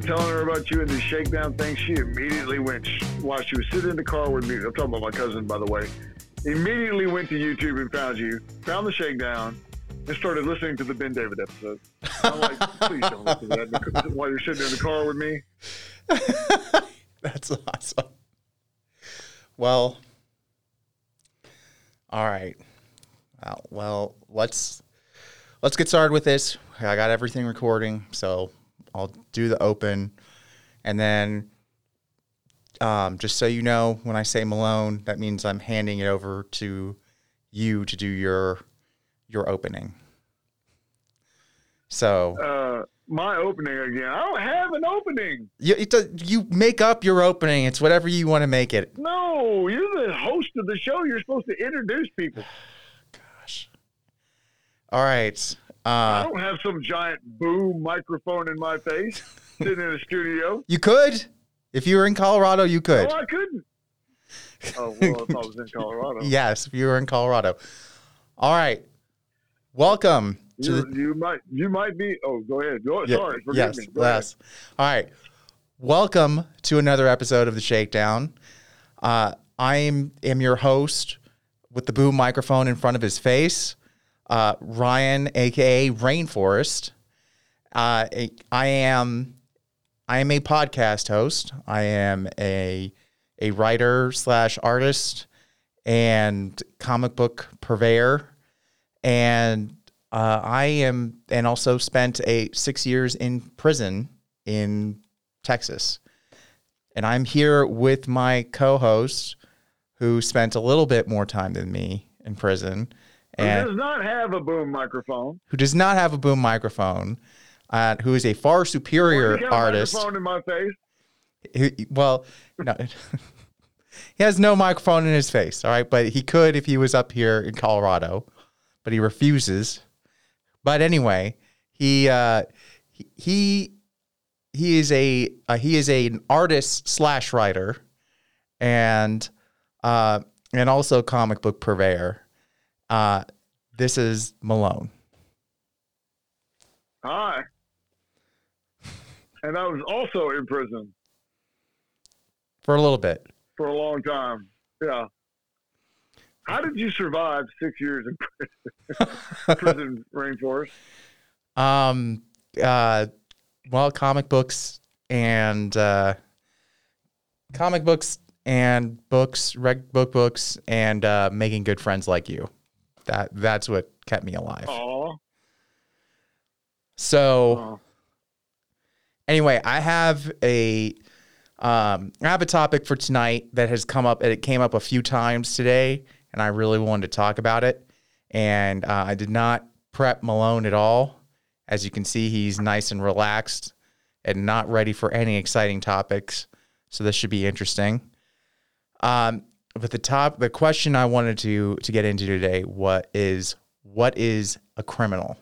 started telling her about you and the shakedown thing, she immediately went while she was sitting in the car with me. I'm talking about my cousin, by the way. Immediately went to YouTube and found you, found the shakedown, and started listening to the Ben David episode. I'm like, please don't listen to that while you're sitting in the car with me. That's awesome. Well, all right. Well, well, let's let's get started with this. I got everything recording, so I'll do the open, and then um, just so you know, when I say Malone, that means I'm handing it over to you to do your your opening. So Uh, my opening again. I don't have an opening. you it, does- you make up your opening. It's whatever you want to make it. No, you're the host of the show. You're supposed to introduce people. Gosh. All right. I Uh, don't have some giant boom microphone in my face sitting in a studio. you could, if you were in Colorado, you could. No, I couldn't. Oh well, if I was in Colorado, Yes, if you were in Colorado. All right. Welcome to you, the you might you might be. Oh, go ahead. Go, Yeah, sorry, forgive yes, me. Go ahead. yes. All right. Welcome to another episode of the Shakedown. Uh, I am, am your host with the boom microphone in front of his face, uh, Ryan, aka Rainforest. Uh, I am I am a podcast host. I am a a writer slash artist and comic book purveyor and uh, I am, and also spent a six years in prison in Texas, and I'm here with my co-host, who spent a little bit more time than me in prison, Who does not have a boom microphone? who does not have a boom microphone, uh, who is a far superior a artist. microphone in my face. He- well, no. he has no microphone in his face, all right, but he could if he was up here in Colorado, but he refuses. But anyway, he uh, he- he he is a uh, he is a, an artist slash writer, and uh, and also comic book purveyor. Uh, this is Malone. Hi. And I was also in prison For a little bit. for a long time. Yeah. How did you survive six years in prison, prison rainforest? Um, uh, well, comic books and uh, comic books and books, reg book books, and uh, making good friends like you. That that's what kept me alive. Aw. So Aw. anyway, I have a um, I have a topic for tonight that has come up. And it came up a few times today, and I really wanted to talk about it. And uh, I did not prep Malone at all. As you can see, he's nice and relaxed and not ready for any exciting topics. So this should be interesting. Um, but the top, the question I wanted to to get into today, what is what is a criminal?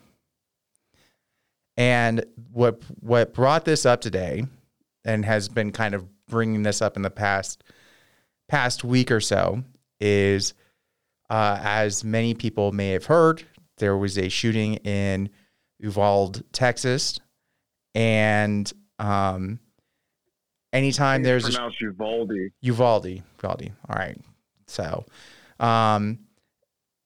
And what what brought this up today, and has been kind of bringing this up in the past past week or so, is uh, as many people may have heard, there was a shooting in Uvalde, Texas, and um, anytime there's a pronounced Uvalde. Uvalde. Uvalde. All right. So, um,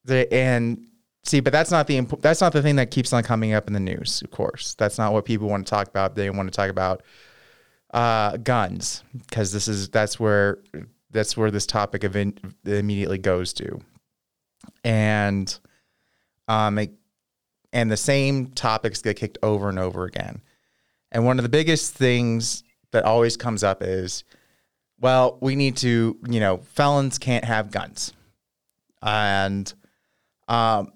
the and see, but that's not the imp- that's not the thing that keeps on coming up in the news. Of course, that's not what people want to talk about. They want to talk about uh, guns because this is that's where that's where this topic of in, immediately goes to, and um, it, and the same topics get kicked over and over again. And one of the biggest things that always comes up is well, we need to, you know, felons can't have guns. And um,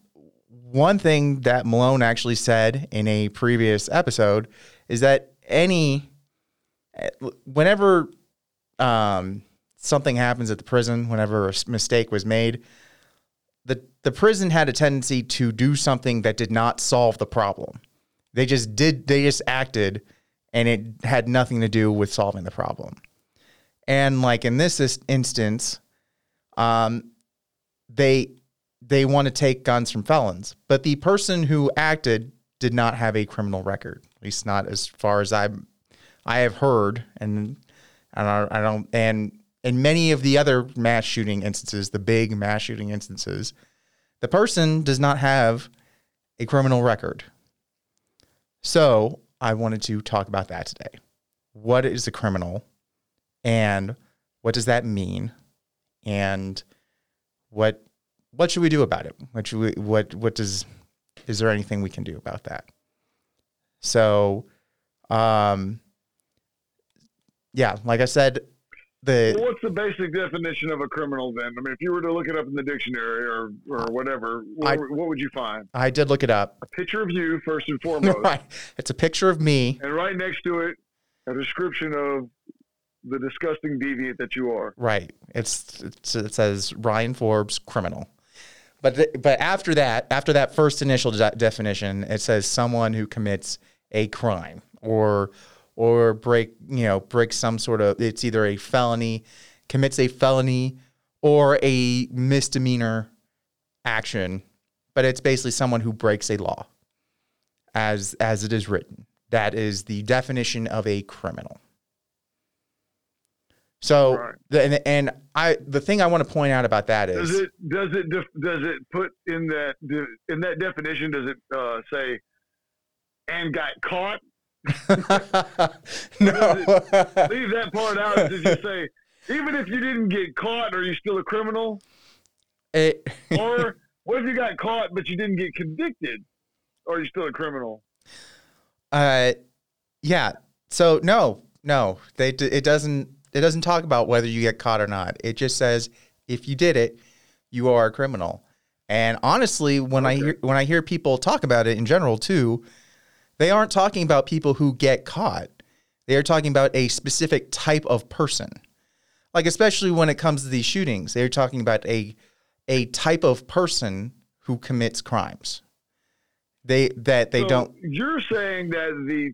one thing that Malone actually said in a previous episode is that any, whenever um, something happens at the prison, whenever a mistake was made, the, the prison had a tendency to do something that did not solve the problem. They just did, they just acted and it had nothing to do with solving the problem. And like in this is- instance, um, they they want to take guns from felons, but the person who acted did not have a criminal record. At least not as far as I'm I have heard, and I I don't, and in many of the other mass shooting instances, the big mass shooting instances, the person does not have a criminal record. So I wanted to talk about that today. What is a criminal, and what does that mean, and what what should we do about it? What we, what what does is there anything we can do about that? So, um, yeah, like I said, the Well, what's the basic definition of a criminal then? I mean, if you were to look it up in the dictionary or, or whatever, what, I- what would you find? I did look it up. A picture of you, first and foremost. right, it's a picture of me. And right next to it, a description of the disgusting deviant that you are. Right, it's, it's it says Ryan Forbes criminal. But th- but after that, after that first initial de- definition, it says someone who commits a crime or or break you know breaks some sort of it's either a felony, commits a felony or a misdemeanor action, but it's basically someone who breaks a law as as it is written. That is the definition of a criminal. So Right. the, and, and I the thing I want to point out about that is Does it does it def- does it put in that in that definition? Does it uh, say and got caught? no. Leave that part out. Did you say even if you didn't get caught, are you still a criminal? It- Or what if you got caught but you didn't get convicted? Are you still a criminal? uh, yeah. So no, no, they it doesn't it doesn't talk about whether you get caught or not. It just says if you did it, you are a criminal. And honestly, when I hear when I hear people talk about it in general too, they aren't talking about people who get caught. They are talking about a specific type of person. Like especially when it comes to these shootings, they're talking about a a type of person who commits crimes. They that they So don't You're saying that the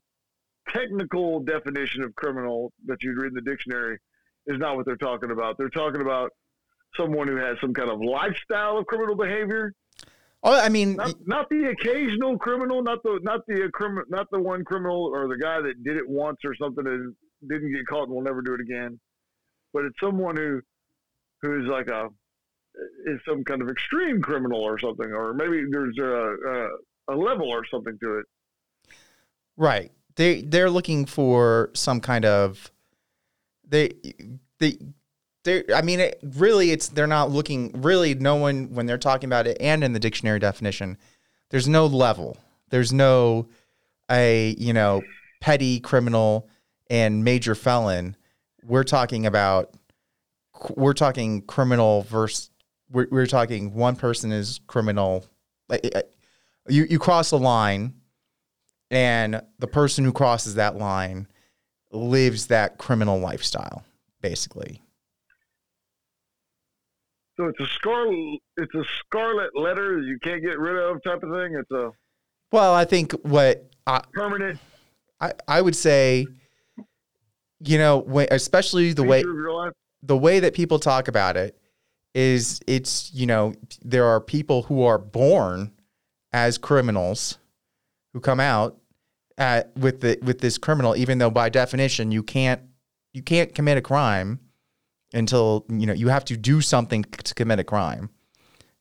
technical definition of criminal that you'd read in the dictionary is not what they're talking about. They're talking about someone who has some kind of lifestyle of criminal behavior. Oh, I mean, Not, not the occasional criminal, not the not the uh, criminal, not the one criminal or the guy that did it once or something and didn't get caught and will never do it again. But it's someone who who is like a is some kind of extreme criminal or something, or maybe there's a a, a level or something to it. right. They they're looking for some kind of they they I mean it, really it's they're not looking really no one when they're talking about it and in the dictionary definition there's no level. There's no a, you know, petty criminal and major felon. We're talking about we're talking criminal versus we're, we're talking one person is criminal you you cross a line and the person who crosses that line lives that criminal lifestyle basically So it's a scarlet, it's a scarlet letter you can't get rid of type of thing. It's a well i think what i permanent i, I would say you know when, especially the way feature of your life. the way that people talk about it is it's you know there are people who are born as criminals who come out at, with the with this criminal even though by definition you can't you can't commit a crime until you know you have to do something to commit a crime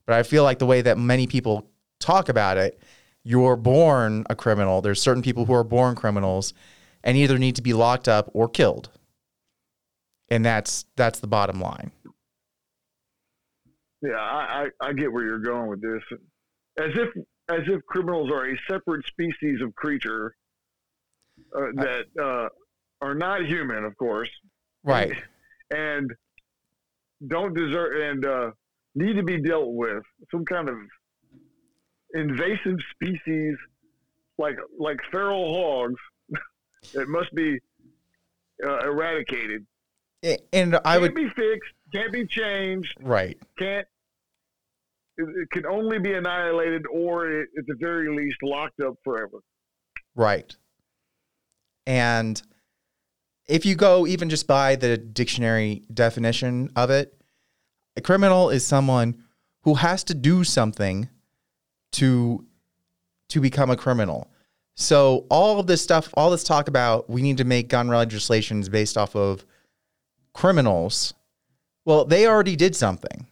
but i feel like the way that many people talk about it you're born a criminal there's certain people who are born criminals and either need to be locked up or killed and that's that's the bottom line. Yeah, I, I, I get where you're going with this. As if as if criminals are a separate species of creature uh, that uh, are not human, of course, Right. And don't deserve and uh, need to be dealt with. Some kind of invasive species, like like feral hogs, that must be uh, eradicated. And I Can't would be fixed. Can't be changed. right. Can't. It, it can only be annihilated, or it, at the very least, locked up forever. Right. And if you go even just by the dictionary definition of it, a criminal is someone who has to do something to to become a criminal. So all of this stuff, all this talk about we need to make gun legislations based off of criminals. Well, they already did something.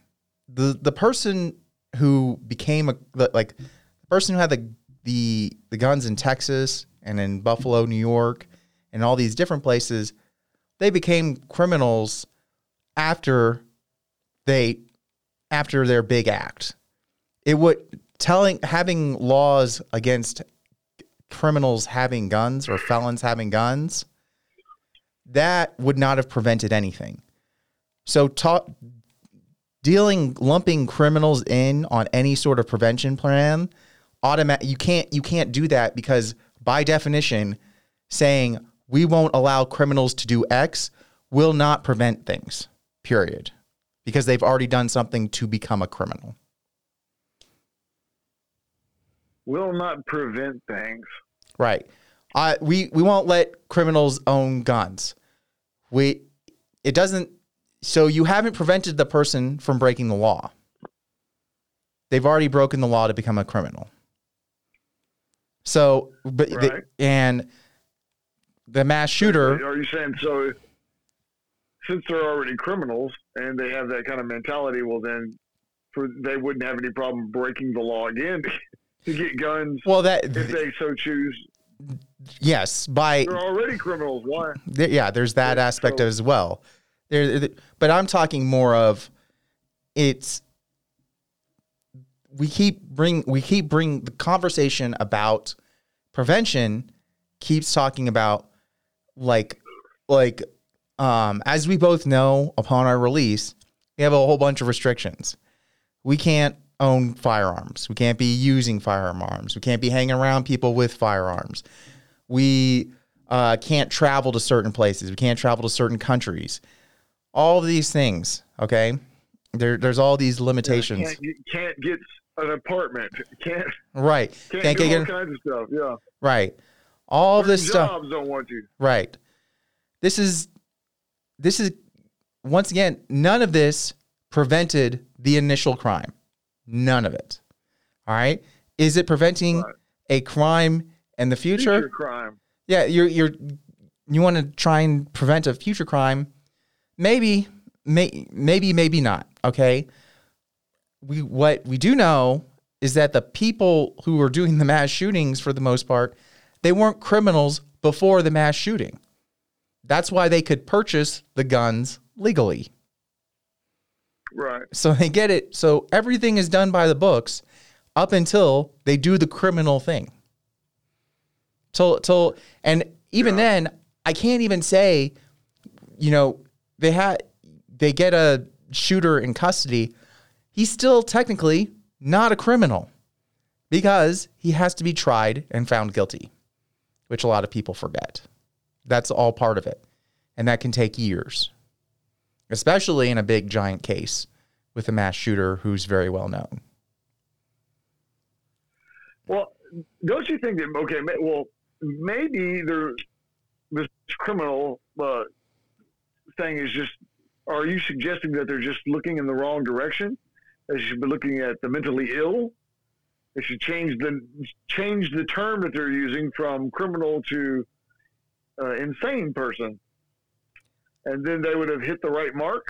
The the person who became a like the person who had the the the guns in Texas and in Buffalo, New York, and all these different places, they became criminals after they after their big act. It would telling having laws against criminals having guns or felons having guns that would not have prevented anything. So dealing lumping criminals in on any sort of prevention plan automatic you can't you can't do that because by definition saying we won't allow criminals to do x will not prevent things period. Because they've already done something to become a criminal. Will not prevent things. Right. Uh, we we won't let criminals own guns. We it doesn't so you haven't prevented the person from breaking the law. They've already broken the law to become a criminal. So but Right. the, and the mass shooter Are you saying so? Since they're already criminals and they have that kind of mentality, well, then for, they wouldn't have any problem breaking the law again to get guns well that if they so choose. yes by They're already criminals. Why? There- yeah, there's that Yeah, aspect so- as well. There, but I'm talking more of it's we keep bring we keep bring the conversation about prevention keeps talking about like like um as we both know upon our release we have a whole bunch of restrictions. We can't own firearms. We can't be using firearms. We can't be hanging around people with firearms. We uh, can't travel to certain places. We can't travel to certain countries. All of these things okay? There, there's all these limitations Can't, get- can't get an apartment. Can't right. can't, can't get all kinds of stuff. Yeah. right all of this stuff don't want you. Right. This is this is once again none of this prevented the initial crime. None of it. All right? Is it preventing Right. a crime in the future? Future crime. Yeah, you're you're you want to try and prevent a future crime. Maybe may, maybe maybe not, okay? We what we do know is that the people who were doing the mass shootings for the most part, they weren't criminals before the mass shooting. That's why they could purchase the guns legally. Right. So they get it. So everything is done by the books up until they do the criminal thing. Till till and even Yeah. then, I can't even say, you know, they had they get a shooter in custody. He's still technically not a criminal because he has to be tried and found guilty, which a lot of people forget. That's all part of it. And that can take years especially in a big giant case with a mass shooter who's very well known. Well, don't you think that okay? Well, maybe there this criminal uh, thing is just. Are you suggesting that they're just looking in the wrong direction? They should be looking at the mentally ill. They should change the change the term that they're using from criminal to uh, insane person, and then they would have hit the right mark.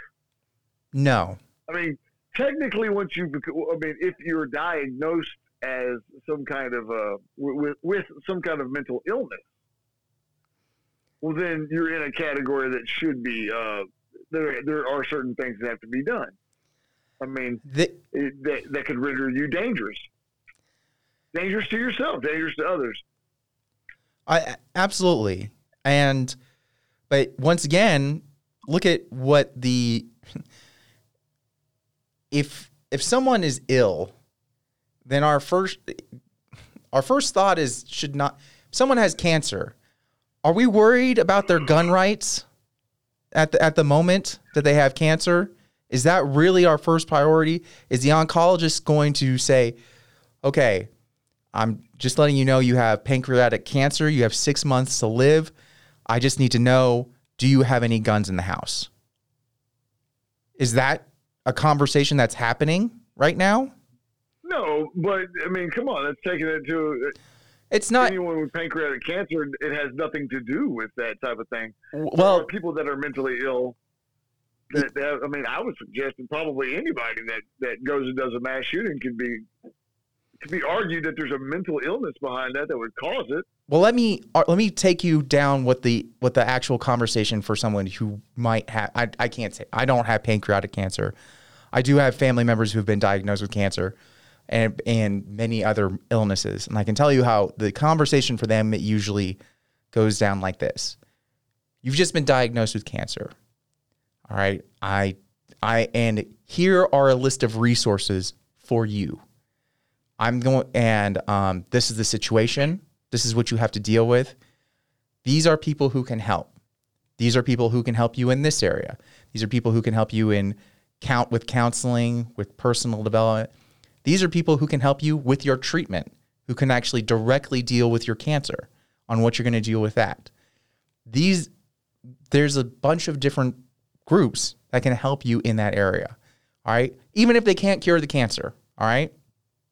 No. I mean, technically, once you, I mean, if you're diagnosed as some kind of uh, with, with some kind of mental illness, well, then you're in a category that should be. Uh, there, there are certain things that have to be done. I mean, The, it, that that could render you dangerous, dangerous to yourself, dangerous to others. I absolutely. And but once again, look at what the if if someone is ill, then our first our first thought is should not someone has cancer. Are we worried about their gun rights at the at the moment that they have cancer? Is that really our first priority? Is the oncologist going to say, "Okay, I'm just letting you know you have pancreatic cancer. You have six months to live. I just need to know do you have any guns in the house? Is that a conversation that's happening right now? No, but I mean, come on, that's taking it to. Uh, it's not anyone with pancreatic cancer. It has nothing to do with that type of thing. well. people that are mentally ill. That, that I mean, I would suggest that probably anybody that that goes and does a mass shooting can be could be argued that there's a mental illness behind that that would cause it. Well, let me uh, let me take you down what the what the actual conversation for someone who might have. I, I can't say I don't have pancreatic cancer. I do have family members who've been diagnosed with cancer, and and many other illnesses, and I can tell you how the conversation for them it usually goes down like this: You've just been diagnosed with cancer. All right, I I and here are a list of resources for you. I'm going, and um, this is the situation. This is what you have to deal with. These are people who can help. These are people who can help you in this area. These are people who can help you in count with counseling, with personal development. These are people who can help you with your treatment, who can actually directly deal with your cancer on what you're going to deal with that. These there's a bunch of different groups that can help you in that area. All right? Even if they can't cure the cancer, all right?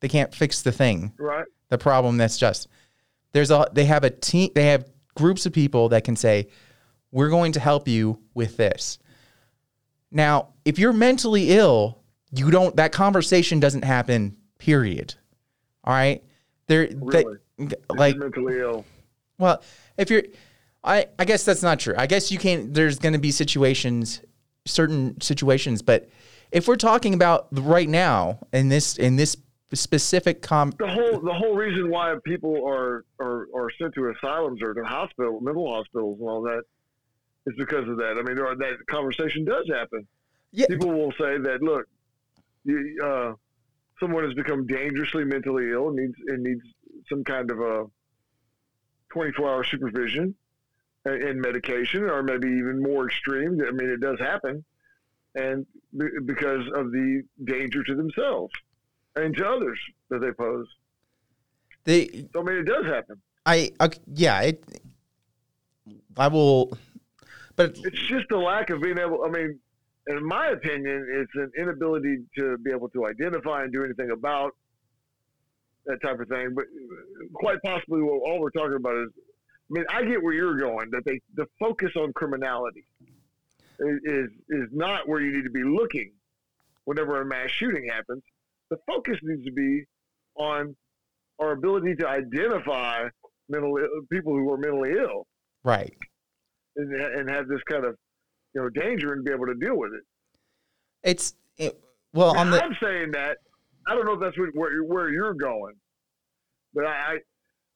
They can't fix the thing, Right. the problem that's just. There's a they have a team they have groups of people that can say we're going to help you with this. Now, if you're mentally ill, you don't that conversation doesn't happen period. All right? There Really? that, like mentally ill. well, if you're, I I guess that's not true. I guess you can't. There's going to be situations, certain situations, but if we're talking about right now in this in this specific com, The whole the whole reason why people are, are are sent to asylums or to hospital mental hospitals and all that is because of that. I mean, there are, that conversation does happen. yeah, People will say that look, you, uh, someone has become dangerously mentally ill and needs and needs some kind of a 24 hour supervision and, and medication, or maybe even more extreme. I mean, it does happen, and be- because of the danger to themselves and to others that they pose. they So, I mean, it does happen. I uh, yeah it. I will, but It's just a lack of being able. I mean, in my opinion, it's an inability to be able to identify and do anything about that type of thing. But quite possibly, what all we're talking about is. I mean, I get where you're going. That they the focus on criminality is is, is not where you need to be looking. Whenever a mass shooting happens, the focus needs to be on our ability to identify mental people who are mentally ill right. and, and have this kind of you know danger and be able to deal with it. It's it, well on the I'm saying that I don't know if that's what, where where you're going, but I, I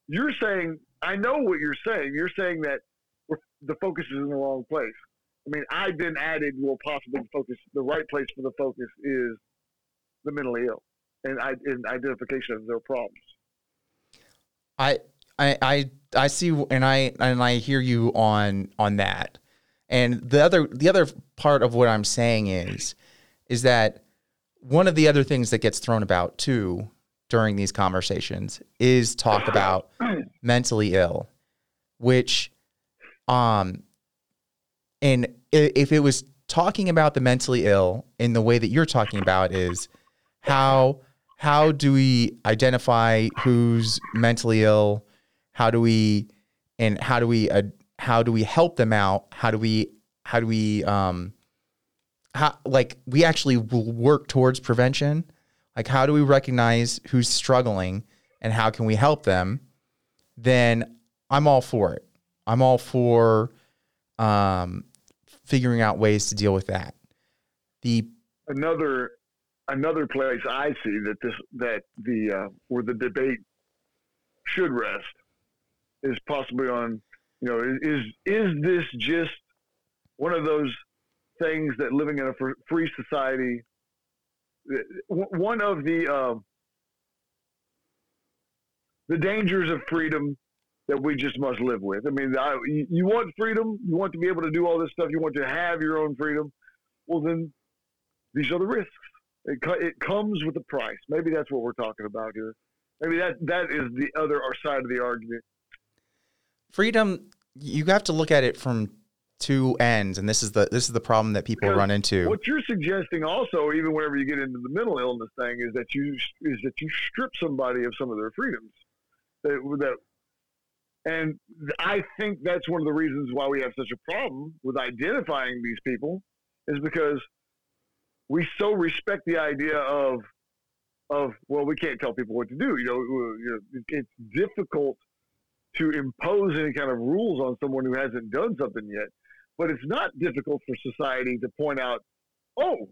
you're saying I know what you're saying. You're saying that the focus is in the wrong place. I mean, I then added well possibly the focus the right place for the focus is the mentally ill and and identification of their problems. I I I I see and I and I hear you on on that. And the other the other part of what I'm saying is is that one of the other things that gets thrown about too during these conversations is talk about mentally ill, which um and if it was talking about the mentally ill in the way that you're talking about is how how do we identify who's mentally ill? How do we and how do we uh, how do we help them out? How do we how do we um how like we actually work towards prevention. Like how do we recognize who's struggling and how can we help them? Then i'm all for it. I'm all for um figuring out ways to deal with that. The another another place I see that this that the uh, where the debate should rest is possibly on you know is is this just one of those things that living in a free society one of the uh, the dangers of freedom that we just must live with. I mean, I, you, you want freedom, you want to be able to do all this stuff, you want to have your own freedom. Well, then these are the risks. It, it comes with a price. Maybe that's what we're talking about here. Maybe that that is the other our side of the argument. freedom you have to look at it from two ends and this is the this is the problem that people Because run into What you're suggesting, also, even whenever you get into the mental illness thing, is that you is that you strip somebody of some of their freedoms. That, that And I think that's one of the reasons why we have such a problem with identifying these people is because we so respect the idea of of well, we can't tell people what to do. You know, it's difficult to impose any kind of rules on someone who hasn't done something yet. But it's not difficult for society to point out, oh,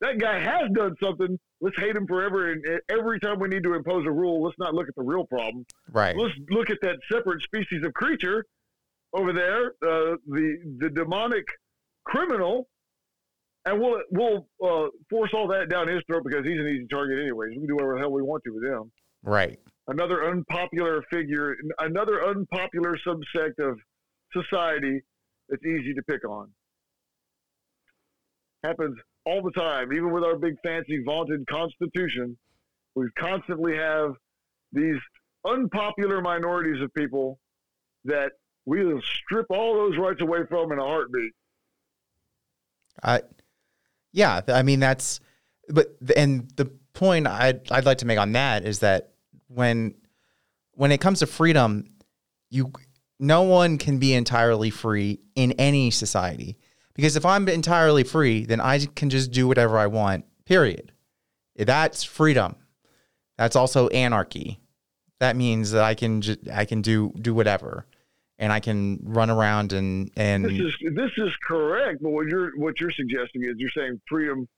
that guy has done something. Let's hate him forever. And every time we need to impose a rule, let's not look at the real problem. Right. Let's look at that separate species of creature over there, uh, the the demonic criminal, and we'll we'll uh, force all that down his throat because he's an easy target anyways. We can do whatever the hell we want to with him. Right. Another unpopular figure, another unpopular subsect of society that's easy to pick on. Happens all the time, even with our big fancy vaunted constitution. We constantly have these unpopular minorities of people that we will strip all those rights away from in a heartbeat. I, yeah, I mean that's, but and the point I'd I'd like to make on that is that when when it comes to freedom, you no one can be entirely free in any society. Because if I'm entirely free, then I can just do whatever I want, period. That's freedom. That's also anarchy. That means that I can just, I can do do whatever and I can run around and and this is this is correct, but what you're what you're suggesting is you're saying freedom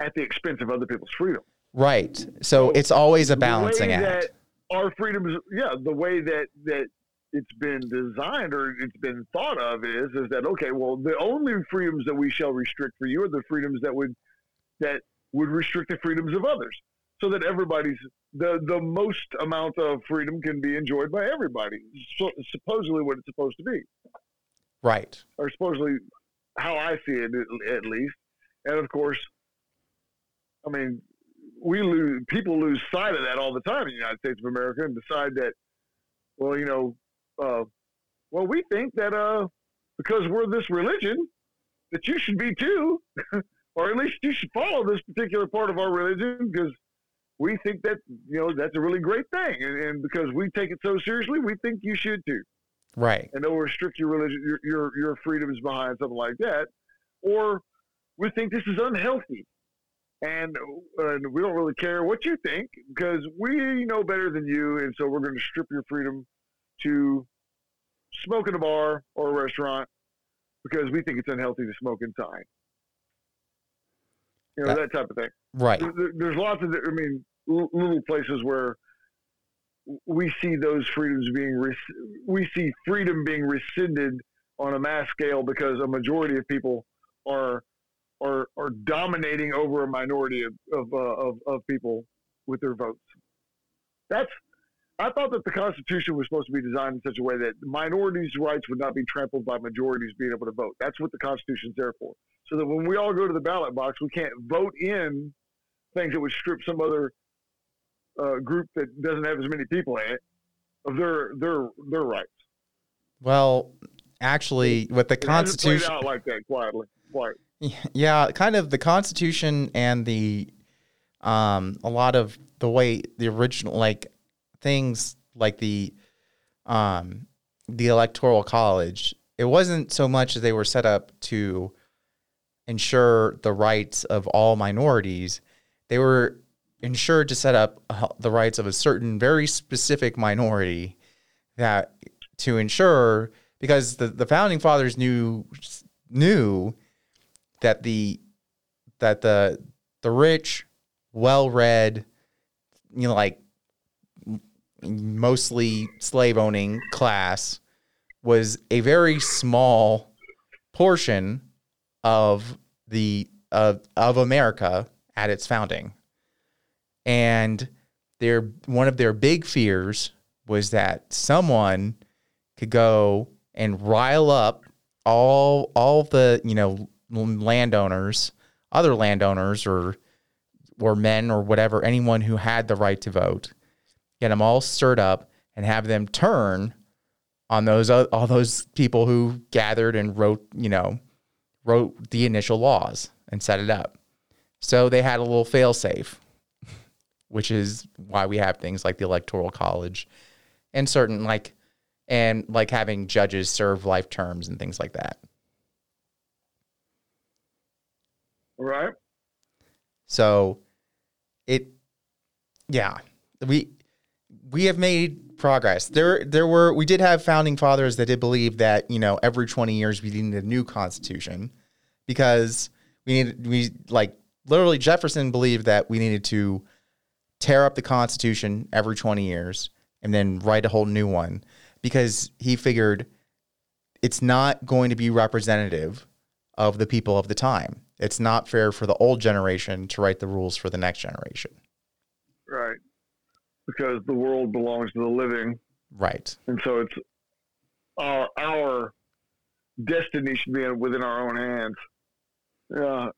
at the expense of other people's freedom. Right. So, so it's always a balancing act. Our freedoms, yeah, the way that that it's been designed or it's been thought of is is that okay well the only freedoms that we shall restrict for you are the freedoms that would that would restrict the freedoms of others so that everybody's the the most amount of freedom can be enjoyed by everybody so, supposedly what it's supposed to be. Right. Or supposedly how i see it at least. And of course i mean we lose people lose sight of that all the time in the united states of america and decide that well you know uh, well, we think that uh, because we're this religion, that you should be too, or at least you should follow this particular part of our religion because we think that you know that's a really great thing, and, and because we take it so seriously, we think you should too. Right. And they'll restrict your religion, your your, your freedoms behind something like that, or we think this is unhealthy, and, and we don't really care what you think because we know better than you, and so we're going to strip your freedom to smoke in a bar or a restaurant because we think it's unhealthy to smoke inside. You know, that, that type of thing. Right. There, there's lots of, I mean, little places where we see those freedoms being, res- we see freedom being rescinded on a mass scale because a majority of people are are are dominating over a minority of of, uh, of, of people with their votes. That's I thought that the Constitution was supposed to be designed in such a way that minorities' rights would not be trampled by majorities being able to vote. That's what the Constitution's there for. So that when we all go to the ballot box, we can't vote in things that would strip some other uh, group that doesn't have as many people in it of their their their rights. Well, actually, with the it Constitution, out like that quietly, quiet. Yeah, kind of the Constitution and the um a lot of the way the original like things like the um, the electoral college, it wasn't so much as they were set up to ensure the rights of all minorities. They were ensured to set up the rights of a certain very specific minority that to ensure because the, the founding fathers knew knew that the that the the rich, well read, you know, like mostly slave owning class was a very small portion of the of of America at its founding. And their one of their big fears was that someone could go and rile up all all the, you know, landowners, other landowners or or men or whatever, anyone who had the right to vote get them all stirred up, and have them turn on those all those people who gathered and wrote, you know, wrote the initial laws and set it up. So they had a little fail safe, which is why we have things like the electoral college and certain like and like having judges serve life terms and things like that. Right. So it yeah, we we have made progress. There there were we did have founding fathers that did believe that, you know, every 20 years we needed a new constitution because we needed we like literally Jefferson believed that we needed to tear up the constitution every 20 years and then write a whole new one because he figured it's not going to be representative of the people of the time. It's not fair for the old generation to write the rules for the next generation. Right. Because the world belongs to the living. Right. And so it's our our destiny should be within our own hands. Yeah.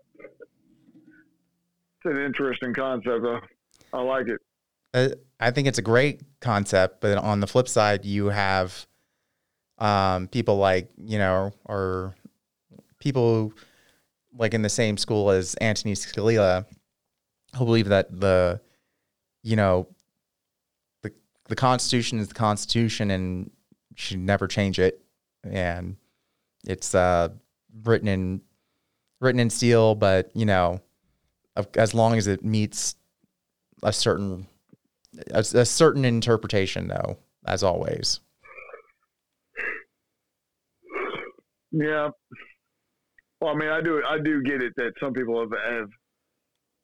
It's an interesting concept though. I like it. Uh, I think it's a great concept, but on the flip side, you have um, people like you know, or people like in the same school as Anthony Scalia, who believe that the you know the Constitution is the Constitution and should never change it, and it's uh, written in written in steel, but you know, as long as it meets a certain a, a certain interpretation, though, as always. Yeah. Well, I mean, I do, I do get it that some people have, have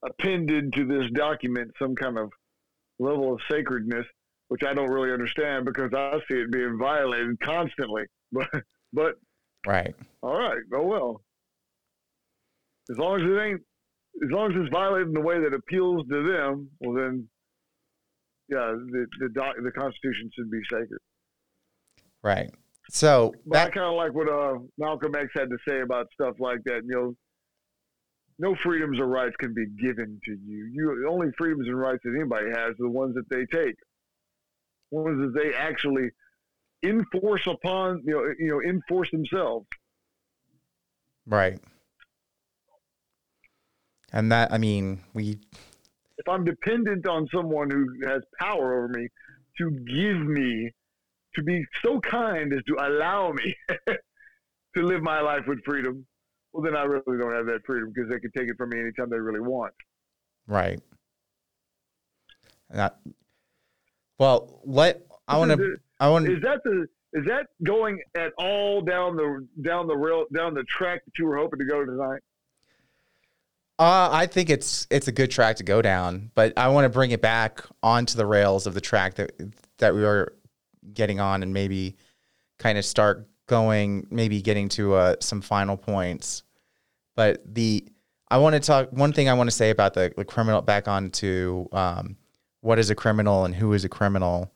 appended to this document some kind of level of sacredness, which I don't really understand because I see it being violated constantly. But, but, right. All right. Oh well. As long as it ain't, as long as it's violated in the way that appeals to them, well then, yeah, the the doc, the Constitution should be sacred. Right. So but that, I kind of like what uh, Malcolm X had to say about stuff like that. You know, no freedoms or rights can be given to you. You the only freedoms and rights that anybody has are the ones that they take, ones that they actually enforce upon you know you know enforce themselves. Right. And that I mean we. If I'm dependent on someone who has power over me to give me to be so kind as to allow me to live my life with freedom, well, then I really don't have that freedom because they can take it from me anytime they really want. Right. And That, well, let I want to. I want. Is that the? Is that going at all down the down the rail down the track that you were hoping to go tonight? Uh, I think it's it's a good track to go down, but I want to bring it back onto the rails of the track that that we were getting on, and maybe kind of start going, maybe getting to uh, some final points. But the I want to talk. One thing I want to say about the, the criminal back on to um, what is a criminal and who is a criminal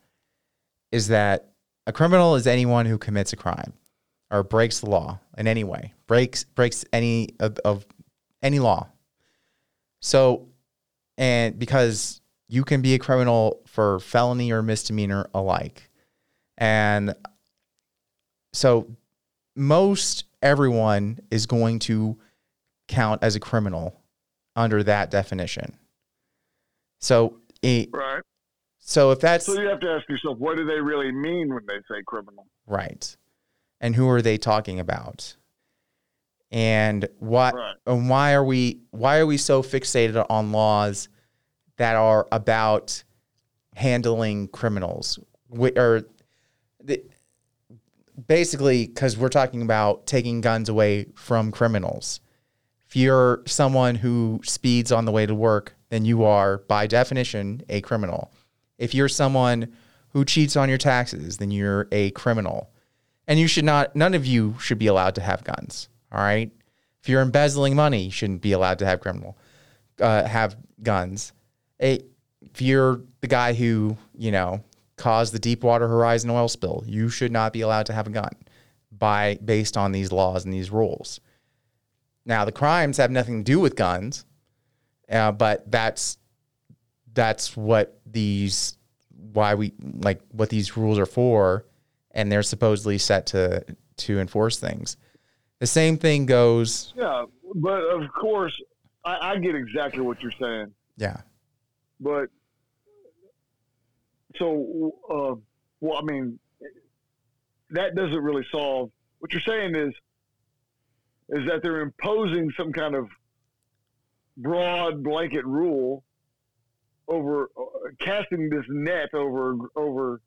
is that a criminal is anyone who commits a crime or breaks the law in any way, breaks breaks any of, of any law. So, and because you can be a criminal for felony or misdemeanor alike. And so most everyone is going to count as a criminal under that definition. So, right. So if that's so, you have to ask yourself, what do they really mean when they say criminal? Right. And who are they talking about? And what right. and why are we why are we so fixated on laws that are about handling criminals? We, or the, basically because we're talking about taking guns away from criminals. If you're someone who speeds on the way to work, then you are by definition a criminal. If you're someone who cheats on your taxes, then you're a criminal. And you should not, none of you should be allowed to have guns. All right. If you're embezzling money, you shouldn't be allowed to have criminal, uh, have guns. A, if you're the guy who, you know, caused the Deepwater Horizon oil spill, you should not be allowed to have a gun by based on these laws and these rules. Now, the crimes have nothing to do with guns, uh, but that's that's what these why we like what these rules are for and they're supposedly set to to enforce things the same thing goes yeah but of course i, I get exactly what you're saying yeah but so uh, well i mean that doesn't really solve. What you're saying is is that they're imposing some kind of broad blanket rule over uh, casting this net over over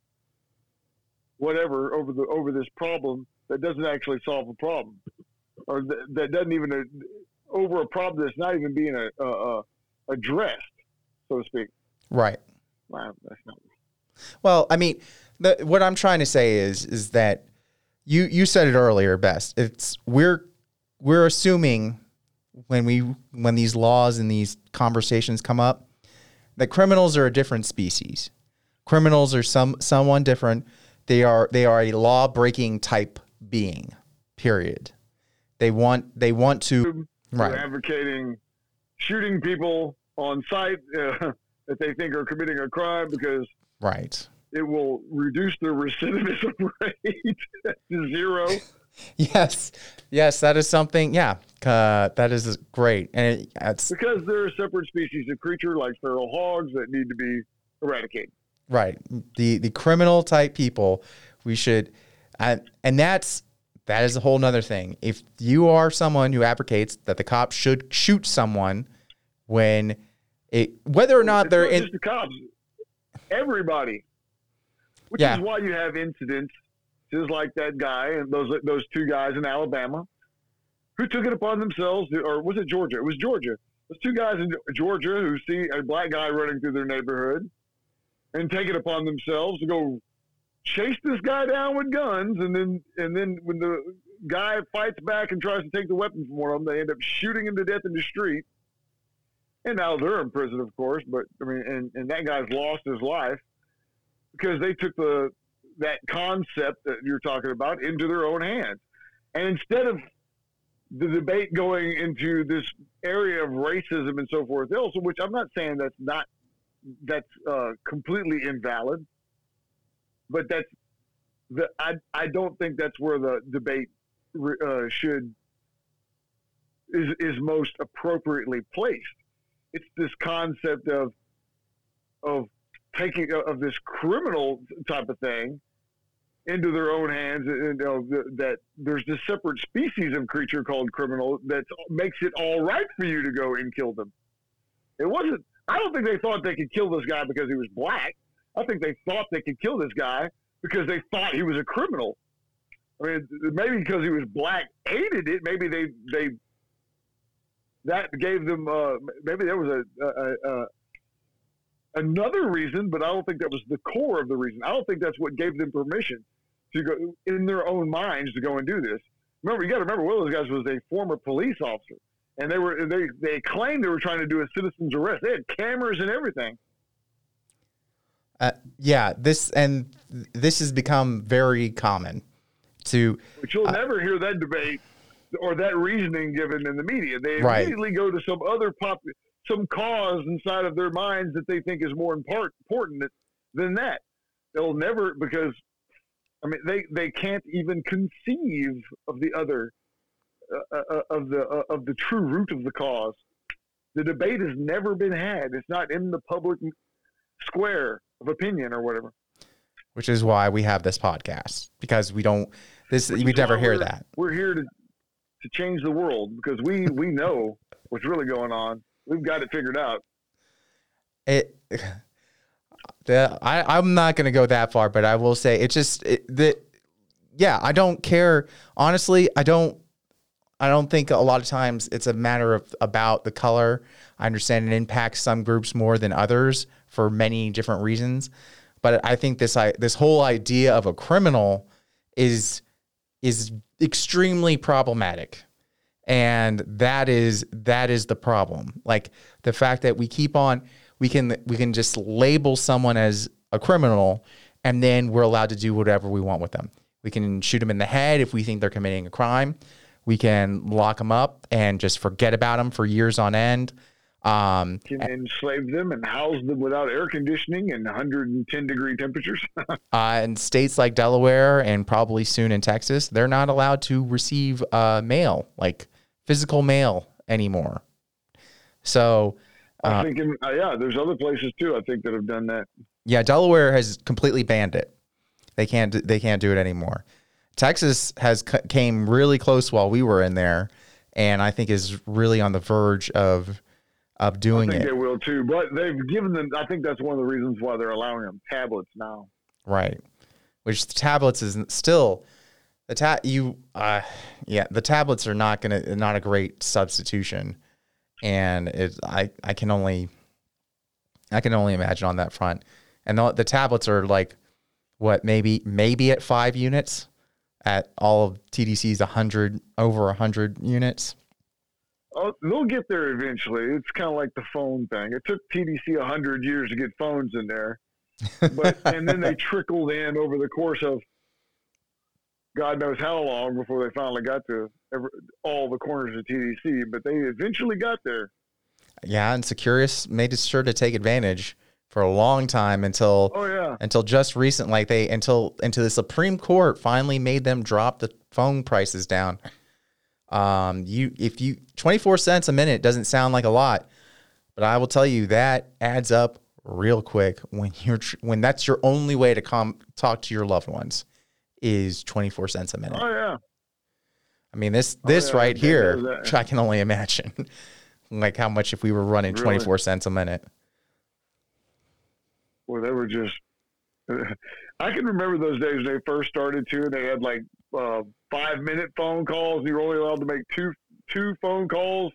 whatever over the over this problem that doesn't actually solve a problem. Or that, that doesn't even uh, over a problem that's not even being a, uh, addressed so to speak. Right. Wow, that's not well i mean the, what i'm trying to say is is that you you said it earlier best. It's we're we're assuming when we when these laws and these conversations come up that criminals are a different species. Criminals are some someone different. They are they are a law breaking type being. Period. They want they want to right. advocating shooting people on sight uh, that they think are committing a crime because right it will reduce their recidivism rate to zero. yes, yes, that is something. Yeah, uh, that is great, and it, it's because they're a separate species of creature, like feral hogs, that need to be eradicated. Right, the the criminal type people, we should, uh, and that's that is a whole nother thing. If you are someone who advocates that the cops should shoot someone when it, whether or not it's they're not in the cops, everybody, which yeah. is why you have incidents just like that guy and those those two guys in Alabama who took it upon themselves, or was it Georgia? It was Georgia. Those two guys in Georgia who see a black guy running through their neighborhood and take it upon themselves to go chase this guy down with guns, and then and then when the guy fights back and tries to take the weapon from one of them, they end up shooting him to death in the street. And now they're in prison, of course. But I mean, and, and that guy's lost his life because they took the that concept that you're talking about into their own hands. And instead of the debate going into this area of racism and so forth else, which I'm not saying that's not that's uh, completely invalid, but that's the I I don't think that's where the debate uh, should is is most appropriately placed. It's this concept of of taking of this criminal type of thing into their own hands and you know, that there's this separate species of creature called criminal that makes it all right for you to go and kill them. It wasn't. I don't think they thought they could kill this guy because he was black. I think they thought they could kill this guy because they thought he was a criminal. I mean, maybe because he was black, hated it. Maybe they they that gave them. Uh, maybe there was a, a, a another reason, but I don't think that was the core of the reason. I don't think that's what gave them permission to go in their own minds to go and do this. Remember, you got to remember, one of those guys was a former police officer, and they were they they claimed they were trying to do a citizen's arrest. They had cameras and everything. Uh, yeah, this and this has become very common. To but you'll uh, never hear that debate or that reasoning given in the media. They immediately go to some other pop some cause inside of their minds that they think is more important than that. They'll never because I mean they they can't even conceive of the other uh, uh, uh of the uh, of the true root of the cause. The debate has never been had. It's not in the public square of opinion or whatever. Which is why we have this podcast because we don't this we never hear that. We're here to to change the world because we we know what's really going on we've got it figured out. It. The, I, I'm not going to go that far, but I will say it's just that. Yeah, I don't care. Honestly, I don't. I don't think a lot of times it's a matter of about the color. I understand it impacts some groups more than others for many different reasons, but I think this I, this whole idea of a criminal is is extremely problematic and that is that is the problem. Like the fact that we keep on we can we can just label someone as a criminal and then we're allowed to do whatever we want with them. We can shoot them in the head if we think they're committing a crime. We can lock them up and just forget about them for years on end. Um, can enslave them and house them without air conditioning and 110 degree temperatures. uh, in states like Delaware and probably soon in Texas, they're not allowed to receive uh, mail, like physical mail anymore. So, uh, I'm thinking, uh, yeah, there's other places too. I think that have done that. Yeah, Delaware has completely banned it. They can't. They can't do it anymore. Texas has c- came really close while we were in there, and I think is really on the verge of of doing it. I think it. they will too. But they've given them. I think that's one of the reasons why they're allowing them tablets now. Right. Which the tablets is still the ta you uh yeah, the tablets are not gonna not a great substitution. And it I I can only I can only imagine on that front. And the, the tablets are like what maybe maybe at five units at all of TDC's hundred over hundred units. Oh, they'll get there eventually. It's kind of like the phone thing. It took TDC a hundred years to get phones in there, but and then they trickled in over the course of God knows how long before they finally got to every, all the corners of TDC. But they eventually got there. Yeah, and Securus made it sure to take advantage for a long time until Oh yeah, until just recent like they until until the supreme court finally made them drop the phone prices down um you if you 24 cents a minute doesn't sound like a lot but i will tell you that adds up real quick when you're when that's your only way to come talk to your loved ones is 24 cents a minute oh yeah. i mean this this yeah, right here i can only imagine like how much if we were running Really? 24 cents a minute Well, they were just. I can remember those days when they first started too. And they had like uh, five minute phone calls. And you were only allowed to make two two phone calls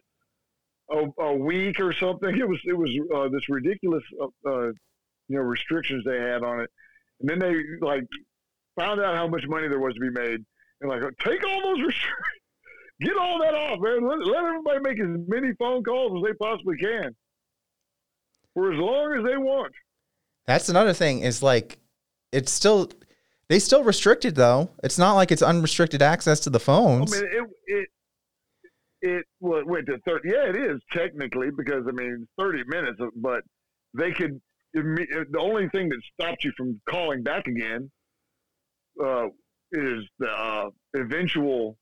a, a week or something. It was it was uh, this ridiculous uh, uh, you know restrictions they had on it. And then they like found out how much money there was to be made. And like take all those restrictions, get all that off, man. Let, let everybody make as many phone calls as they possibly can for as long as they want. That's another thing is like it's still they still restricted though. It's not like it's unrestricted access to the phones. I mean, it it it well, it went to thirty. Yeah, it is technically because I mean thirty minutes, but they could. The only thing that stops you from calling back again uh, is the uh, eventual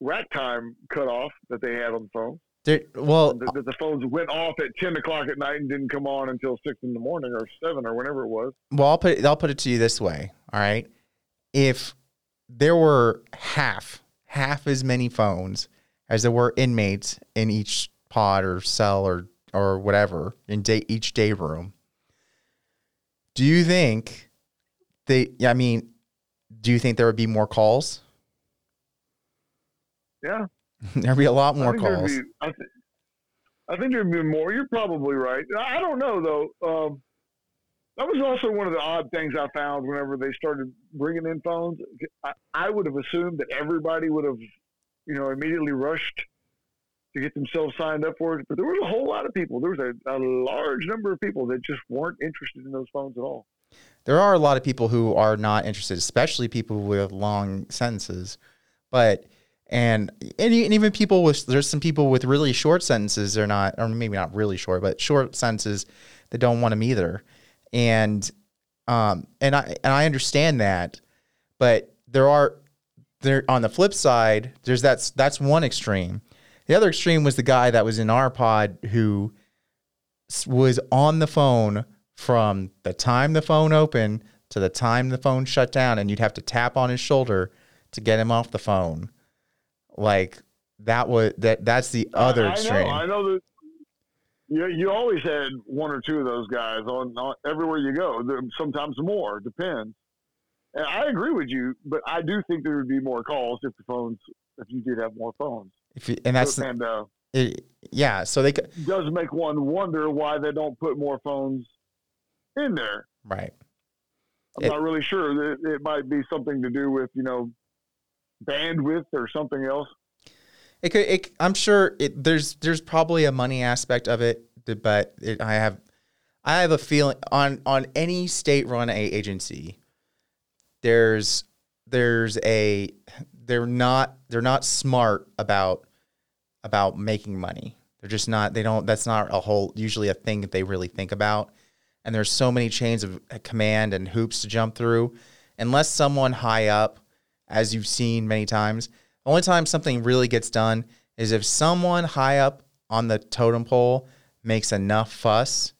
rack time cutoff that they had on the phone. There- well, That, that the phones went off at ten o'clock at night and didn't come on until six in the morning or seven or whenever it was. well, I'll put it, I'll put it to you this way. All right, if there were half half as many phones as there were inmates in each pod or cell or or whatever in day, each day room, do you think they? I mean, do you think there would be more calls? Yeah, There'd be a lot more there'd calls. Be, I, th- I think there'd be more. You're probably right. I I don't know though. Um, that was also one of the odd things I found whenever they started bringing in phones. I, I would have assumed that everybody would have, you know, immediately rushed to get themselves signed up for it. But there was a whole lot of people. There was a, a large number of people that just weren't interested in those phones at all. There are a lot of people who are not interested, especially people with long sentences. But and and, even people with there's some people with really short sentences. They're not, or maybe not really short, but short sentences that don't want them either. And um and I and I understand that, but there are there on the flip side. There's that's that's one extreme. The other extreme was the guy that was in our pod who was on the phone from the time the phone opened to the time the phone shut down, and you'd have to tap on his shoulder to get him off the phone. Like that was that. That's the other I, extreme. I know, I know that. You, you always had one or two of those guys on, on everywhere you go. Sometimes more, depends. And I agree with you, but I do think there would be more calls if the phones, if you did have more phones. If you, and that's and uh, it, yeah. So they could does make one wonder why they don't put more phones in there. right. I'm It- not really sure. It, it might be something to do with you know bandwidth or something else. It could. It, I'm sure it, there's there's probably a money aspect of it, but it, I have I have a feeling on on any state run a agency. There's there's a they're not they're not smart about about making money. They're just not. They don't. That's not a whole usually a thing that they really think about. And there's so many chains of uh, command and hoops to jump through. Unless someone high up, as you've seen many times, the only time something really gets done is if someone high up on the totem pole makes enough fuss,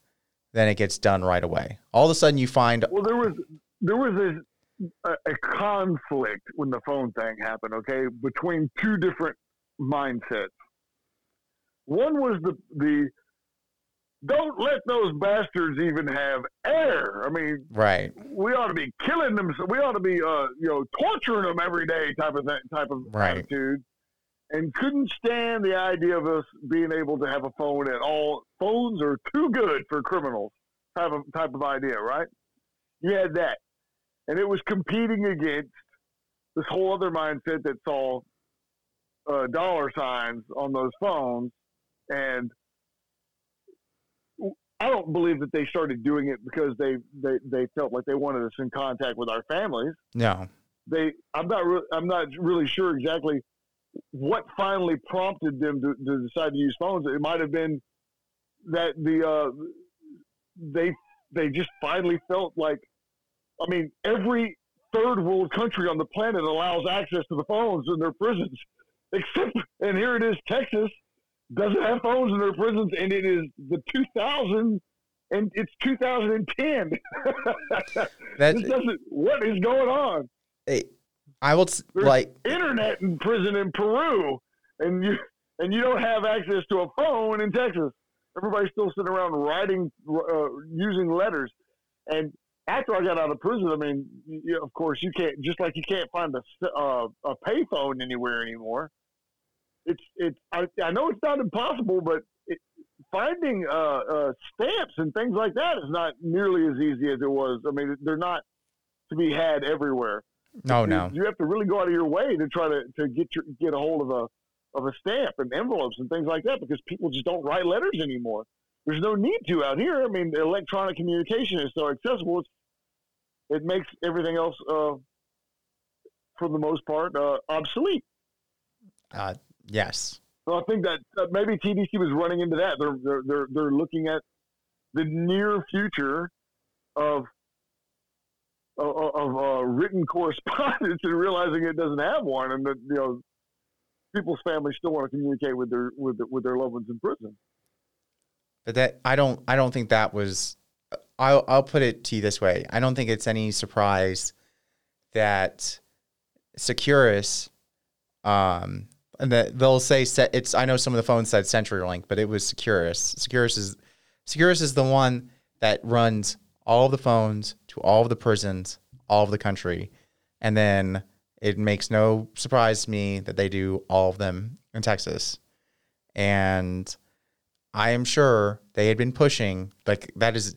then it gets done right away. All of a sudden, you find Well, there was there was a a, a conflict when the phone thing happened. Okay, between two different mindsets. One was the the don't let those bastards even have air. I mean, right. We ought to be killing them. We ought to be, uh, you know, torturing them every day, type of thing, type of right. attitude. And couldn't stand the idea of us being able to have a phone at all. Phones are too good for criminals. Type of type of idea, right? You had that, and it was competing against this whole other mindset that saw uh, dollar signs on those phones and I don't believe that they started doing it because they, they, they felt like they wanted us in contact with our families. No, they. I'm not. Re- I'm not really sure exactly what finally prompted them to, to decide to use phones. It might have been that the uh, they they just finally felt like. I mean, every third world country on the planet allows access to the phones in their prisons, except and here it is, Texas doesn't have phones in their prisons, and it is the 2000 and it's 2010. That's, this doesn't. What is going on? Hey, I will There's like internet in prison in Peru, and you and you don't have access to a phone in Texas. Everybody's still sitting around writing, uh, using letters. And after I got out of prison, I mean, you, of course, you can't just like you can't find a uh, a payphone anywhere anymore it's it's I, I know it's not impossible, but it, finding uh, uh, stamps and things like that is not nearly as easy as it was. I mean, they're not to be had everywhere. No, you, no. You have to really go out of your way to try to, to get your get a hold of a of a stamp and envelopes and things like that because people just don't write letters anymore. There's no need to out here. I mean, electronic communication is so accessible. It's, it makes everything else, uh, for the most part, uh, obsolete. Uh, Yes. So I think that uh, maybe TDC was running into that. They're, they're they're they're looking at the near future of of, of uh, written correspondence and realizing it doesn't have one, and that you know people's families still want to communicate with their with with their loved ones in prison. But that I don't I don't think that was. I'll I'll put it to you this way. I don't think it's any surprise that Securus um, and that they'll say it's. I know some of the phones said CenturyLink, but it was Securus. Securus is Securus is the one that runs all of the phones to all of the prisons, all of the country, and then it makes no surprise to me that they do all of them in Texas, and I am sure they had been pushing like that is.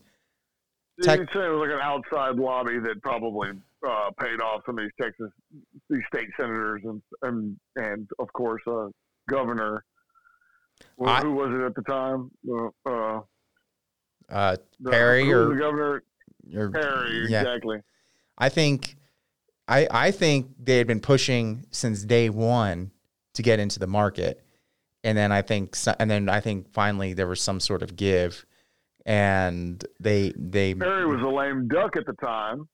Tech- You'd say it was like an outside lobby that probably uh, paid off some of these Texas, these state senators, and and and of course, uh, governor. Well, I, who was it at the time? Uh, uh, Perry or the governor? Or, Perry, yeah. exactly. I think, I I think they had been pushing since day one to get into the market, and then I think, and then I think finally there was some sort of give, and they they. Perry was a lame duck at the time.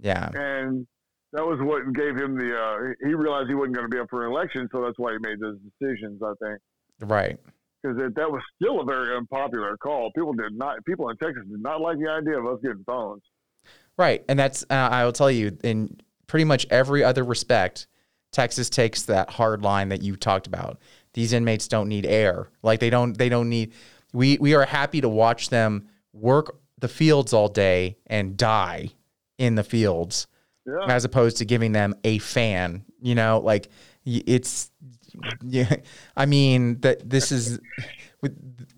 Yeah. And that was what gave him the. Uh, he realized he wasn't going to be up for an election, so that's why he made those decisions. I think. Right. Because that was still a very unpopular call. People did not. People in Texas did not like the idea of us getting phones. Right, and that's. Uh, I will tell you, in pretty much every other respect, Texas takes that hard line that you talked about. These inmates don't need air. Like they don't. They don't need. We we are happy to watch them work the fields all day and die in the fields yeah. as opposed to giving them a fan. You know, like it's yeah. I mean that this is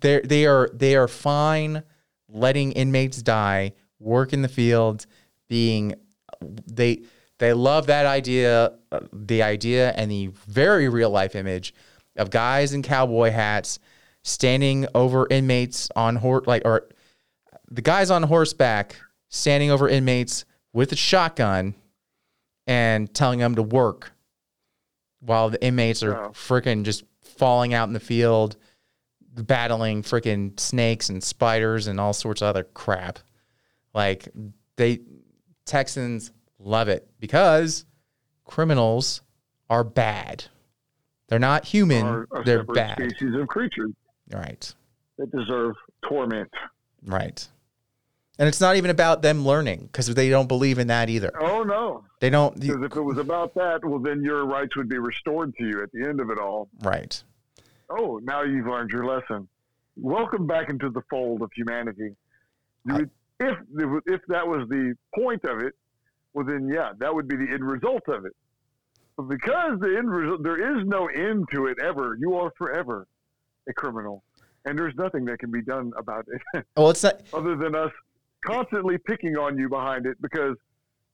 they they are they are fine letting inmates die, work in the fields, being they they love that idea, uh, the idea and the very real life image of guys in cowboy hats standing over inmates on horse like or the guys on horseback standing over inmates with a shotgun and telling them to work while the inmates are oh. freaking just falling out in the field, battling freaking snakes and spiders and all sorts of other crap. Like they Texans love it because criminals are bad. They're not human. Are they're bad. Species of creatures. Right. They deserve torment. Right. And it's not even about them learning because they don't believe in that either. Oh no, They don't. because if it was about that, well, then your rights would be restored to you at the end of it all. Right. Oh, now you've learned your lesson. Welcome back into the fold of humanity. You would, if if that was the point of it, well then yeah, that would be the end result of it. But because the end result, there is no end to it ever. You are forever a criminal, and there's nothing that can be done about it Well, it's not. other than us constantly picking on you behind it. Because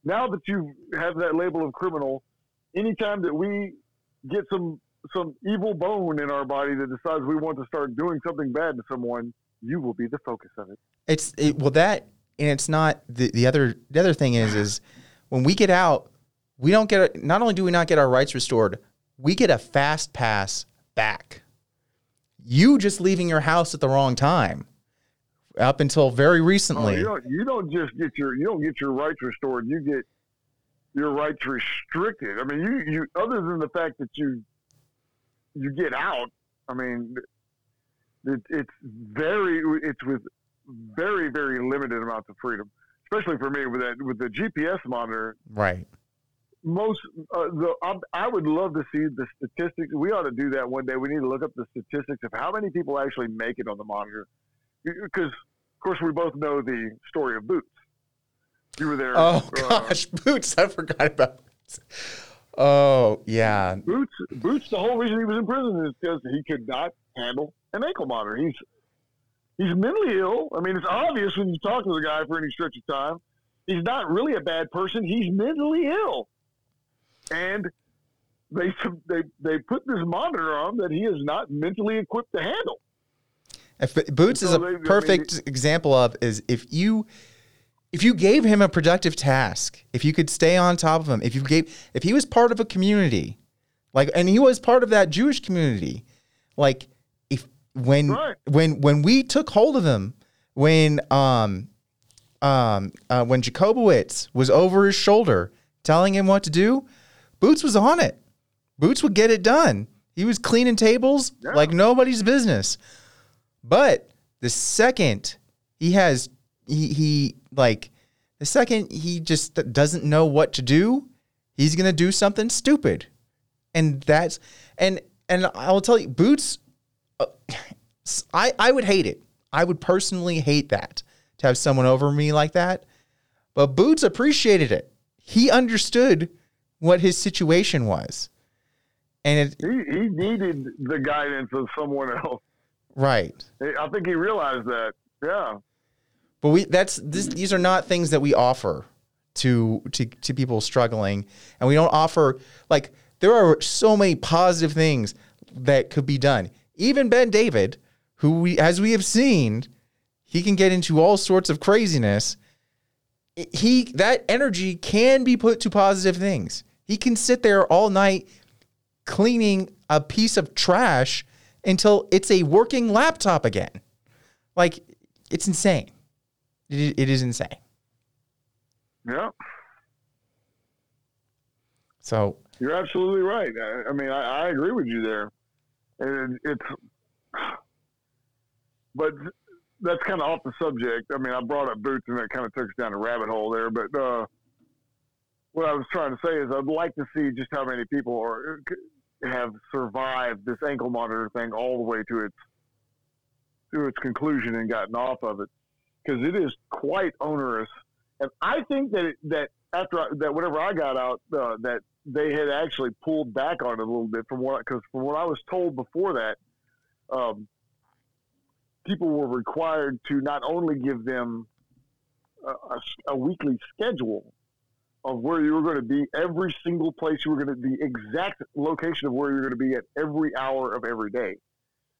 now that you have that label of criminal, anytime that we get some some evil bone in our body that decides we want to start doing something bad to someone, you will be the focus of it. It's it, well that, and it's not the the other the other thing is is when we get out, we don't get. Not only do we not get our rights restored, we get a fast pass back. You just leaving your house at the wrong time, up until very Oh, recently. you don't you don't just get your you don't get your rights restored. You get your rights restricted. I mean, you you other than the fact that you you get out. I mean, it, it's very it's with very very limited amounts of freedom. Especially for me with that with the GPS monitor, right. Most uh, the I, I would love to see the statistics. We ought to do that one day. We need to look up the statistics of how many people actually make it on the monitor, because of course we both know the story of Boots. You were there. Oh uh, gosh, boots! I forgot about. Boots. Oh yeah, Boots. Boots. The whole reason he was in prison is because he could not handle an ankle monitor. He's he's mentally ill. I mean, it's obvious when you talk to the guy for any stretch of time. He's not really a bad person. He's mentally ill, and they they they put this monitor on that he is not mentally equipped to handle. If Boots is a they- I mean, perfect example of is if you if you gave him a productive task, if you could stay on top of him, if you gave if he was part of a community, like and he was part of that Jewish community, like if when Right. when when we took hold of him, when um um uh, when Jacobowitz was over his shoulder telling him what to do, Boots was on it. Boots would get it done. He was cleaning tables Yeah. like nobody's business. But the second he has he he like the second he just doesn't know what to do, he's gonna do something stupid, and that's and and I'll tell you, Boots. uh, I I would hate it. I would personally hate that to have someone over me like that. But Boots appreciated it. He understood what his situation was, and it He he needed the guidance of someone else. right. I think he realized that. Yeah. But we that's this, these are not things that we offer to to to people struggling, and we don't offer like there are so many positive things that could be done. Even Ben David, who we as we have seen, he can get into all sorts of craziness. He that energy can be put to positive things. He can sit there all night cleaning a piece of trash until it's a working laptop again. Like it's insane. It, it is insane. Yeah. So You're absolutely right. I, I mean, I, I agree with you there. And it's, but that's kind of off the subject. I mean, I brought up boots and that kind of took us down a rabbit hole there. But uh, what I was trying to say is I'd like to see just how many people are have survived this ankle monitor thing all the way to its to its conclusion and gotten off of it because it is quite onerous. And I think that it, that after I, that, whenever I got out, uh, that they had actually pulled back on it a little bit from what because from what I was told before that, um, people were required to not only give them a, a, a weekly schedule of where you were going to be every single place you were going to the exact location of where you're going to be at every hour of every day,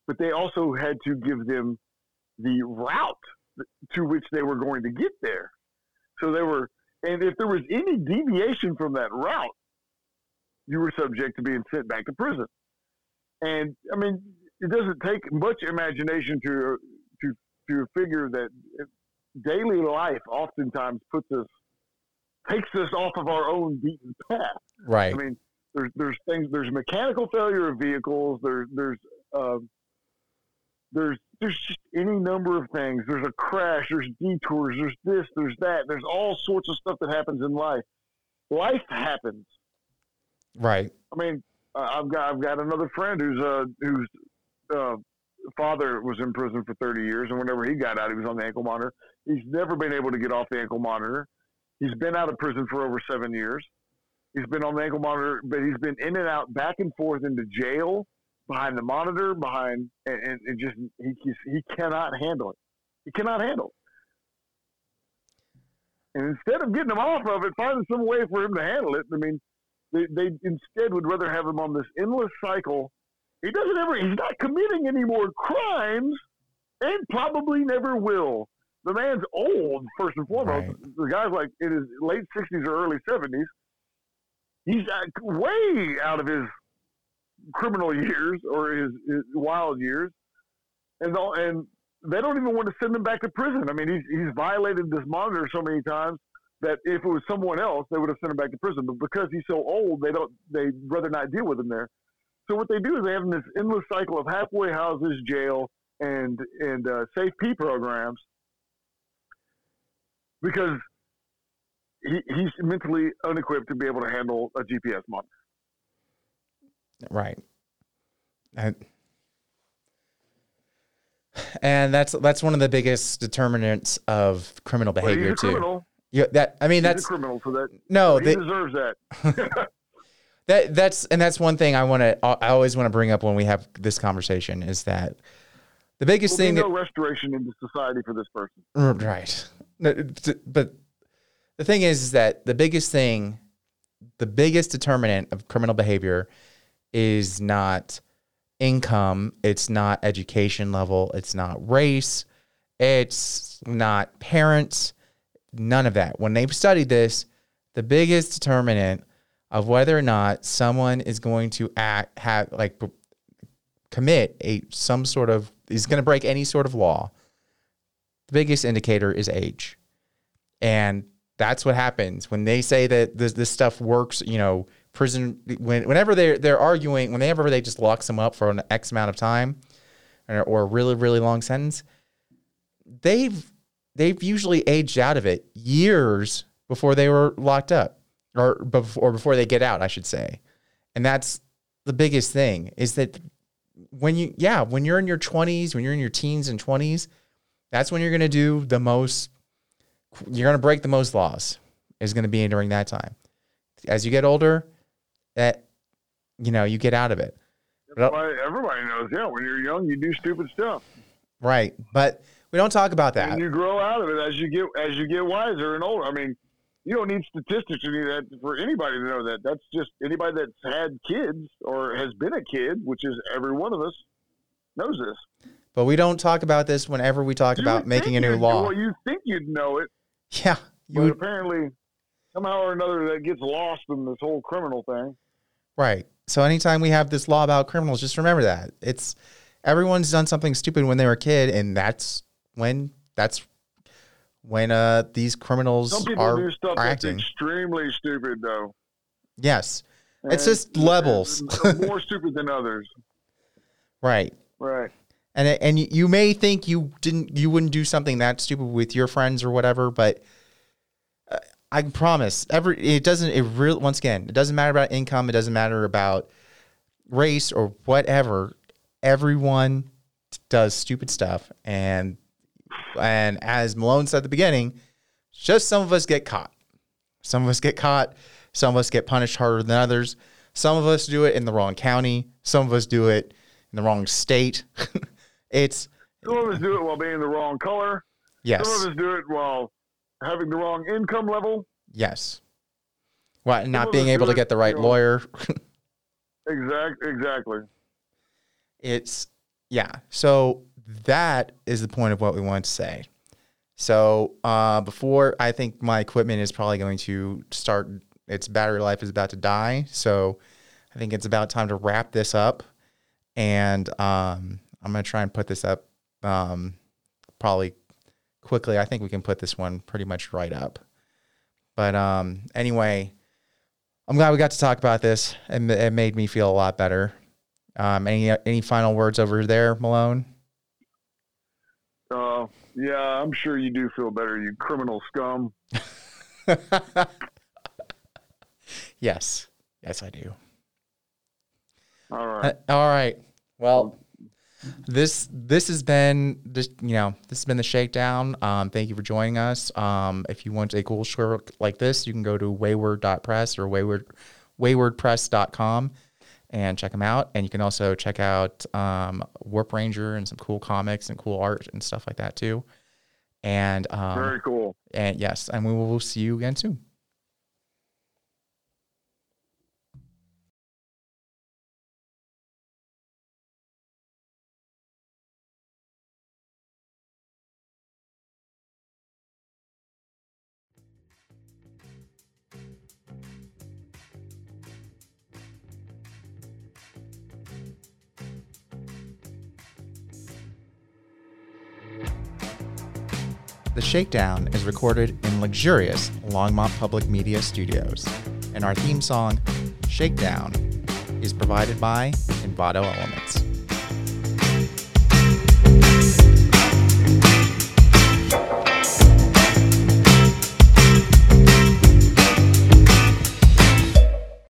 but they also had to give them the route to which they were going to get there. So they were, and if there was any deviation from that route, you were subject to being sent back to prison. And I mean, it doesn't take much imagination to to to figure that daily life oftentimes puts us takes us off of our own beaten path. right, I mean, there's there's things there's mechanical failure of vehicles. There's there's uh, there's there's just any number of things. There's a crash. There's detours. There's this. There's that. There's all sorts of stuff that happens in life. Life happens. Right. I mean, I've got I've got another friend who's uh whose uh, father was in prison for 30 years, and whenever he got out, he was on the ankle monitor. He's never been able to get off the ankle monitor. He's been out of prison for over seven years. He's been on the ankle monitor, but he's been in and out, back and forth into jail, behind the monitor, behind, and, and, and just he he cannot handle it. He cannot handle it. And instead of getting him off of it, finding some way for him to handle it, I mean, they, they instead would rather have him on this endless cycle. He doesn't ever, he's not committing any more crimes and probably never will. The man's old, first and foremost. Right. The guy's like in his late 60s or early 70s. He's way out of his criminal years or his, his wild years. And, and they don't even want to send him back to prison. I mean, he's, he's violated this monitor so many times that if it was someone else, they would have sent him back to prison. But because he's so old, they don't. They'd rather not deal with him there. So what they do is they have this endless cycle of halfway houses, jail, and and uh, SAFP programs because he, he's mentally unequipped to be able to handle a GPS monitor. Right. And, and that's that's one of the biggest determinants of criminal behavior well, too. Criminal. Yeah, that I mean he's that's a criminal for that. No, he they, deserves that. that that's and that's one thing I want to I always want to bring up when we have this conversation is that the biggest thing be that, no restoration into society for this person. Uh, right but the thing is, is that the biggest thing the biggest determinant of criminal behavior is not income it's not education level it's not race it's not parents none of that when they've studied this the biggest determinant of whether or not someone is going to act have like commit a some sort of is going to break any sort of law. The biggest indicator is age. And that's what happens. When they say that this, this stuff works you know prison when, whenever they're they're arguing whenever they just locks them up for an x amount of time or, or a really really long sentence they've they've usually aged out of it years before they were locked up or before, or before they get out, I should say. And that's the biggest thing is that when you, yeah, when you're in your 20s, when you're in your teens and 20s, that's when you're going to do the most, you're going to break the most laws, is going to be during that time. As you get older, that, you know, you get out of it. Everybody, everybody knows, yeah, when you're young, you do stupid stuff. Right. But we don't talk about that. And you grow out of it as you get as you get wiser and older. I mean, you don't need statistics to do that for anybody to know that. That's just anybody that's had kids or has been a kid, which is every one of us, knows this. But we don't talk about this whenever we talk You about making a new law. Well, you think you'd know it, Yeah. You but would, apparently somehow or another that gets lost in this whole criminal thing. right. So anytime we have this law about criminals, just remember that. It's everyone's done something stupid when they were a kid, and that's when that's when uh these criminals Some people are, do stuff are that's acting. extremely stupid, though. Yes. It's just levels. more stupid than others. Right. Right. And and you- may think you didn't you wouldn't do something that stupid with your friends or whatever, but uh, I promise every it doesn't it real once again, it doesn't matter about income, it doesn't matter about race or whatever. Everyone does stupid stuff and and as Malone said at the beginning, just some of us get caught. Some of us get caught, some of us get punished harder than others. Some of us do it in the wrong county, some of us do it in the wrong state. it's Some of us do it while being the wrong color. yes. Some of us do it while having the wrong income level. Yes. What, not being able to get the right lawyer. exactly. exactly. it's, yeah. So that is the point of what we want to say. So uh, before I think my equipment is probably going to start, its battery life is about to die. So I think it's about time to wrap this up. And um, I'm to try and put this up um, probably quickly. I think we can put this one pretty much right up. But um, anyway, I'm glad we got to talk about this. It, it made me feel a lot better. Um, any any final words over there, Malone? Yeah, I'm sure you do feel better, you criminal scum. yes. Yes, I do. All right. Uh, all right. Well, this this has been just you know this has been the shakedown. Um, thank you for joining us. Um, if you want a cool shirt like this, you can go to wayword.press or wayword waywordpress.com and check them out. And you can also check out um, Warp Ranger and some cool comics and cool art and stuff like that too. And um, Very cool. And yes, and we will see you again soon. The Shakedown is recorded in luxurious Longmont Public Media Studios, and our theme song, Shakedown, is provided by Envato Elements.